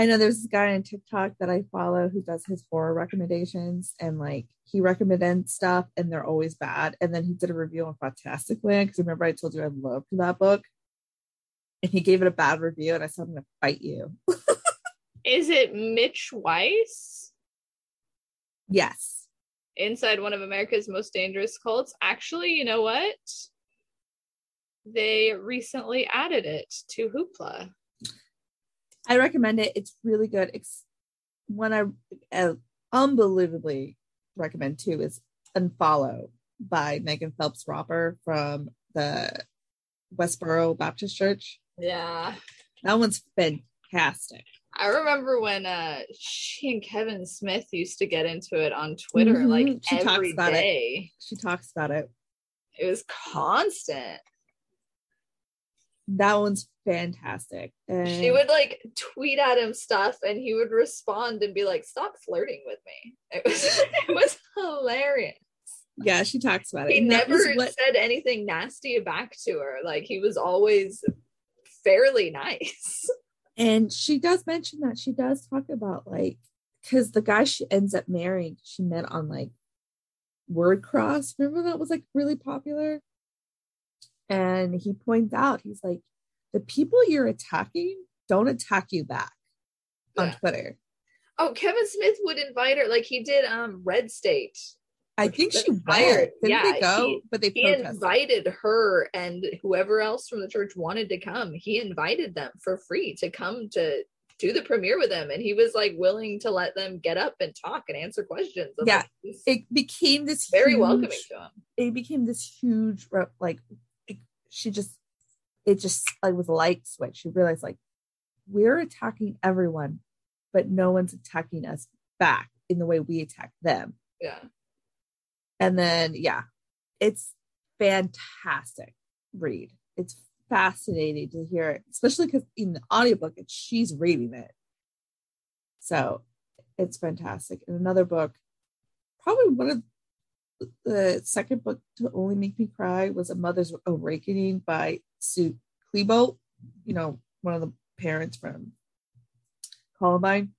I know there's this guy on TikTok that I follow who does his horror recommendations and like he recommends stuff and they're always bad. And then he did a review on Fantastic Land because remember I told you I loved that book. And he gave it a bad review and I said I'm gonna fight you. Is it Mitch Weiss? yes. inside one of America's most dangerous cults. Actually, you know what? They recently added it to Hoopla. I recommend it. It's really good. It's one I uh, unbelievably recommend too is Unfollow by Megan Phelps Roper from the Westboro Baptist Church. Yeah. That one's fantastic. I remember when uh she and Kevin Smith used to get into it on Twitter Mhm. like She talks every about it. She talks about it. It. was constant. That one's fantastic. And She would like tweet at him stuff and he would respond and be like, Stop flirting with me. It was it was hilarious. yeah, she talks about it. he never what said anything nasty back to her. Like he was always fairly nice. and she does mention that she does talk about like because the guy she ends up marrying she met on like word cross remember that was like really popular and he points out he's like the people you're attacking don't attack you back on Yeah. twitter Oh, Kevin Smith would invite her, like he did um Red State. i think she fired. didn't Yeah, they go he- but they He protested invited her and whoever else from the church wanted to come. He invited them for free to come to do the premiere with him, and he was like willing to let them get up and talk and answer questions. And, Yeah, like, it became this very huge- welcoming to him. it became this huge like she just it just like was a light switch she realized like we're attacking everyone but no one's attacking us back in the way we attack them. Yeah, and then yeah it's fantastic read. It's fascinating to hear it especially because in the audiobook it's she's reading it. So it's fantastic. And another book probably one of the second book to only make me cry was a mother's awakening by sue klebold you know one of the parents from columbine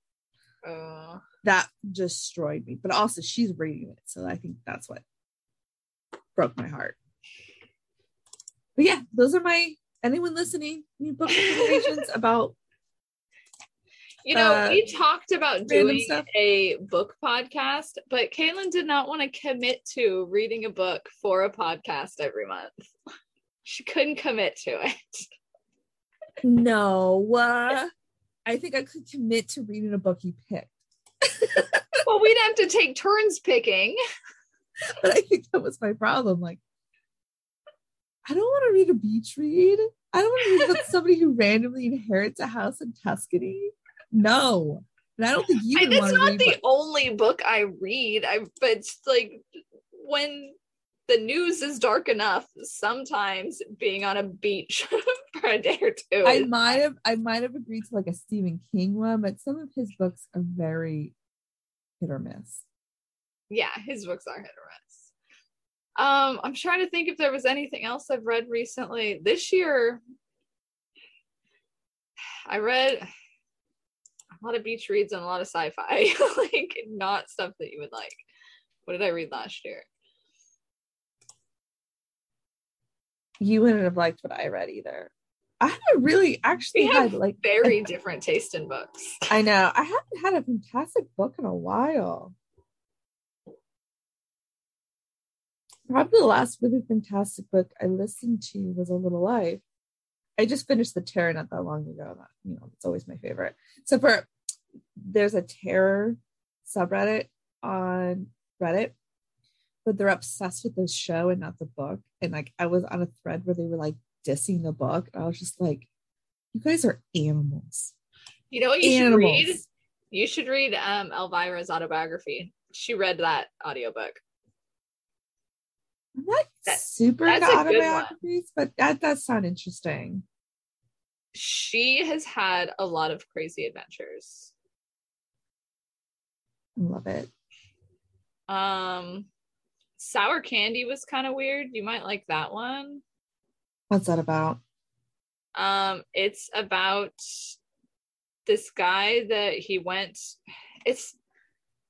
uh, that destroyed me. But also, she's reading it, so I think that's what broke my heart. But yeah, those are my anyone listening. Any book recommendations about? You know, Uh, we talked about doing stuff. a book podcast, but Caitlin did not want to commit to reading a book for a podcast every month. She couldn't commit to it. No, uh, I think I could commit to reading a book you picked, well, we'd have to take turns picking. but I think that was my problem. Like, I don't want to read a beach read. I don't want to read about somebody who randomly inherits a house in Tuscany. No, and I don't think you would it's not read. the what- only book I read. I but it's like when the news is dark enough. Sometimes being on a beach for a day or two. I might have I might have agreed to like a Stephen King one, but some of his books are very hit or miss. Yeah, his books are hit or miss. Um, I'm trying to think if there was anything else I've read recently. This year, I read a lot of beach reads and a lot of sci-fi, like not stuff that you would like. What did I read last year? You wouldn't have liked what I read either. I haven't really actually had like Very different taste in books. I know I haven't had a fantastic book in a while. Probably the last really fantastic book I listened to was A Little Life. I just finished The Terror not that long ago. That, you know, it's always my favorite. So for there's a terror subreddit on Reddit, but they're obsessed with the show and not the book. And like I was on a thread where they were like dissing the book. I was just like, you guys are animals. You know what you should read? You should read um Elvira's autobiography. She read that audiobook. I'm not That- super that's into a good one. autobiographies, but that does sound interesting. She has had a lot of crazy adventures. I love it. Um Sour Candy was kind of weird. You might like that one. What's that about? Um, it's about this guy that he went. It's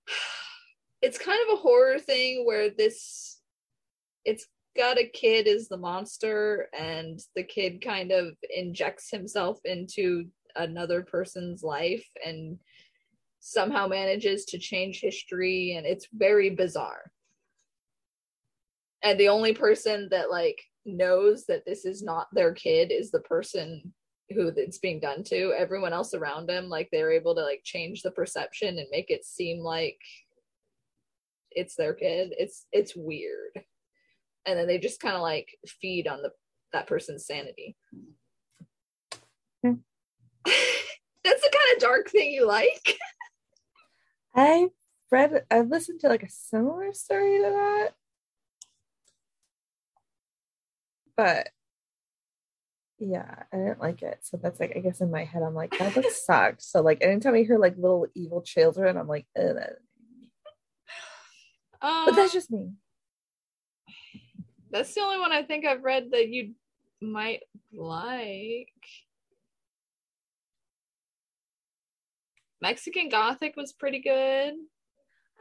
it's kind of a horror thing where this it's got a kid as the monster, and the kid kind of injects himself into another person's life and somehow manages to change history, and it's very bizarre. And the only person that like knows that this is not their kid is the person who it's being done to. Everyone else around him like they're able to like change the perception and make it seem like it's their kid. It's it's weird and then they just kind of like feed on the that person's sanity Hmm. that's the kind of dark thing you like I read, I've listened to like a similar story to that, but yeah, I didn't like it. So that's like, I guess in my head, I'm like, that book sucks. So like, anytime I hear like little evil children, I'm like, Ugh. um, but that's just me. That's the only one i think i've read that you might like mexican gothic was pretty good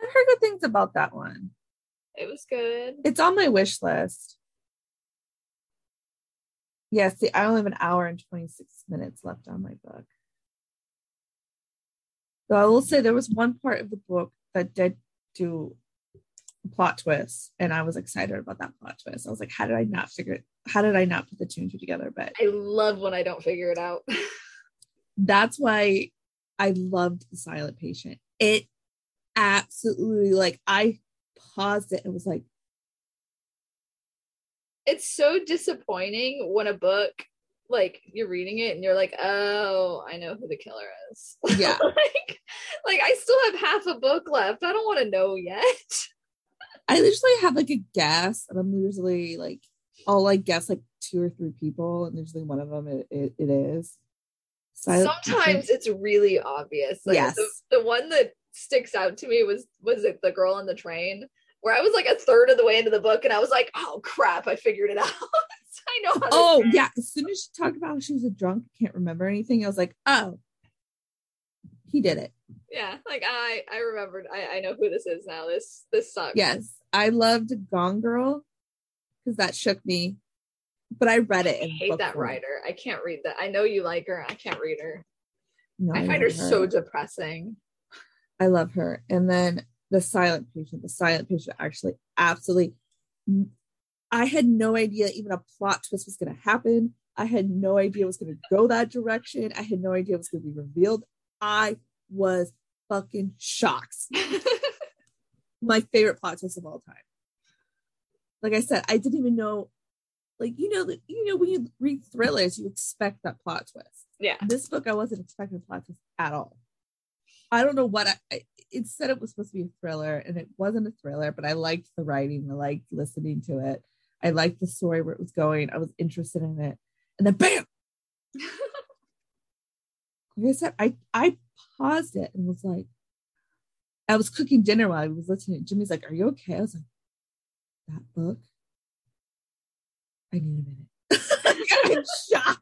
I've heard good things about that one. it was good It's on my wish list. Yes, see, I only have an hour and 26 minutes left on my book. So I will say there was one part of the book that did do plot twist, and I was excited about that plot twist. I was like, how did I not figure it? How did I not put the two and two together? But i love when i don't figure it out that's why I loved The Silent Patient. It absolutely like I paused it and was like, it's so disappointing when a book like you're reading it and you're like oh i know who the killer is Yeah. like like i still have half a book left i don't want to know yet I usually have like a guess, and I'm usually like, I'll like guess like two or three people, and usually one of them it, it, it is. Silent sometimes Patient- it's really obvious like Yes. the, the one that sticks out to me was was it the girl on the train where i was like a third of the way into the book and i was like oh crap i figured it out i know how Oh yeah, as soon as she talked about how she was a drunk, can't remember anything, I was like, oh, he did it. yeah like i i remembered i i know who this is now this this sucks Yes, I loved Gone Girl because that shook me, but I read it. I In hate book that form. writer. I can't read that. I know you like her. I can't read her. No, I find her love so depressing. I love her. And then the silent patient, the silent patient actually absolutely I had no idea even a plot twist was gonna happen. I had no idea it was gonna go that direction. I had no idea it was gonna be revealed. I was fucking shocked. My favorite plot twist of all time. Like I said, I didn't even know, like you know, you know, when you read thrillers, you expect that plot twist. yeah. This book, I wasn't expecting a plot twist at all. I don't know what I, it said it was supposed to be a thriller and it wasn't a thriller, but I liked the writing. I liked listening to it. I liked the story where it was going. I was interested in it. And then bam. like I said, I, I paused it and was like, I was cooking dinner while I was listening. Jimmy's like, Are you okay? I was like, That book? I need a minute. I'm shocked.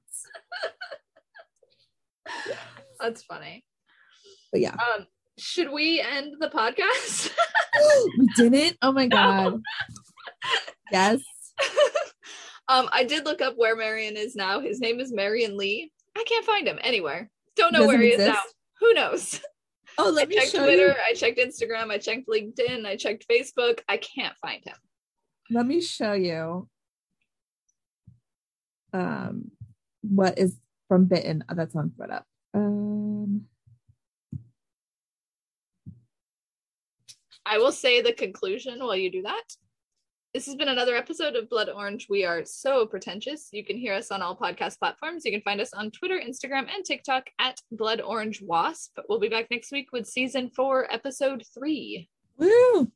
That's funny. But yeah. Um, should we end the podcast? we didn't? Oh my God. yes. um, I did look up where Marion is now. His name is Marion Lee. I can't find him anywhere. Don't know Doesn't where he exist? is now. Who knows? Oh, I let me checked show Twitter, you. I checked Instagram, I checked LinkedIn, I checked Facebook. I can't find him. Let me show you um what is from Bitten. Oh, that's on thredUP. Um I will say the conclusion while you do that. This has been another episode of Blood Orange. We are so pretentious. You can hear us on all podcast platforms. You can find us on Twitter, Instagram, and TikTok at Blood Orange Wasp. We'll be back next week with season four, episode three. woo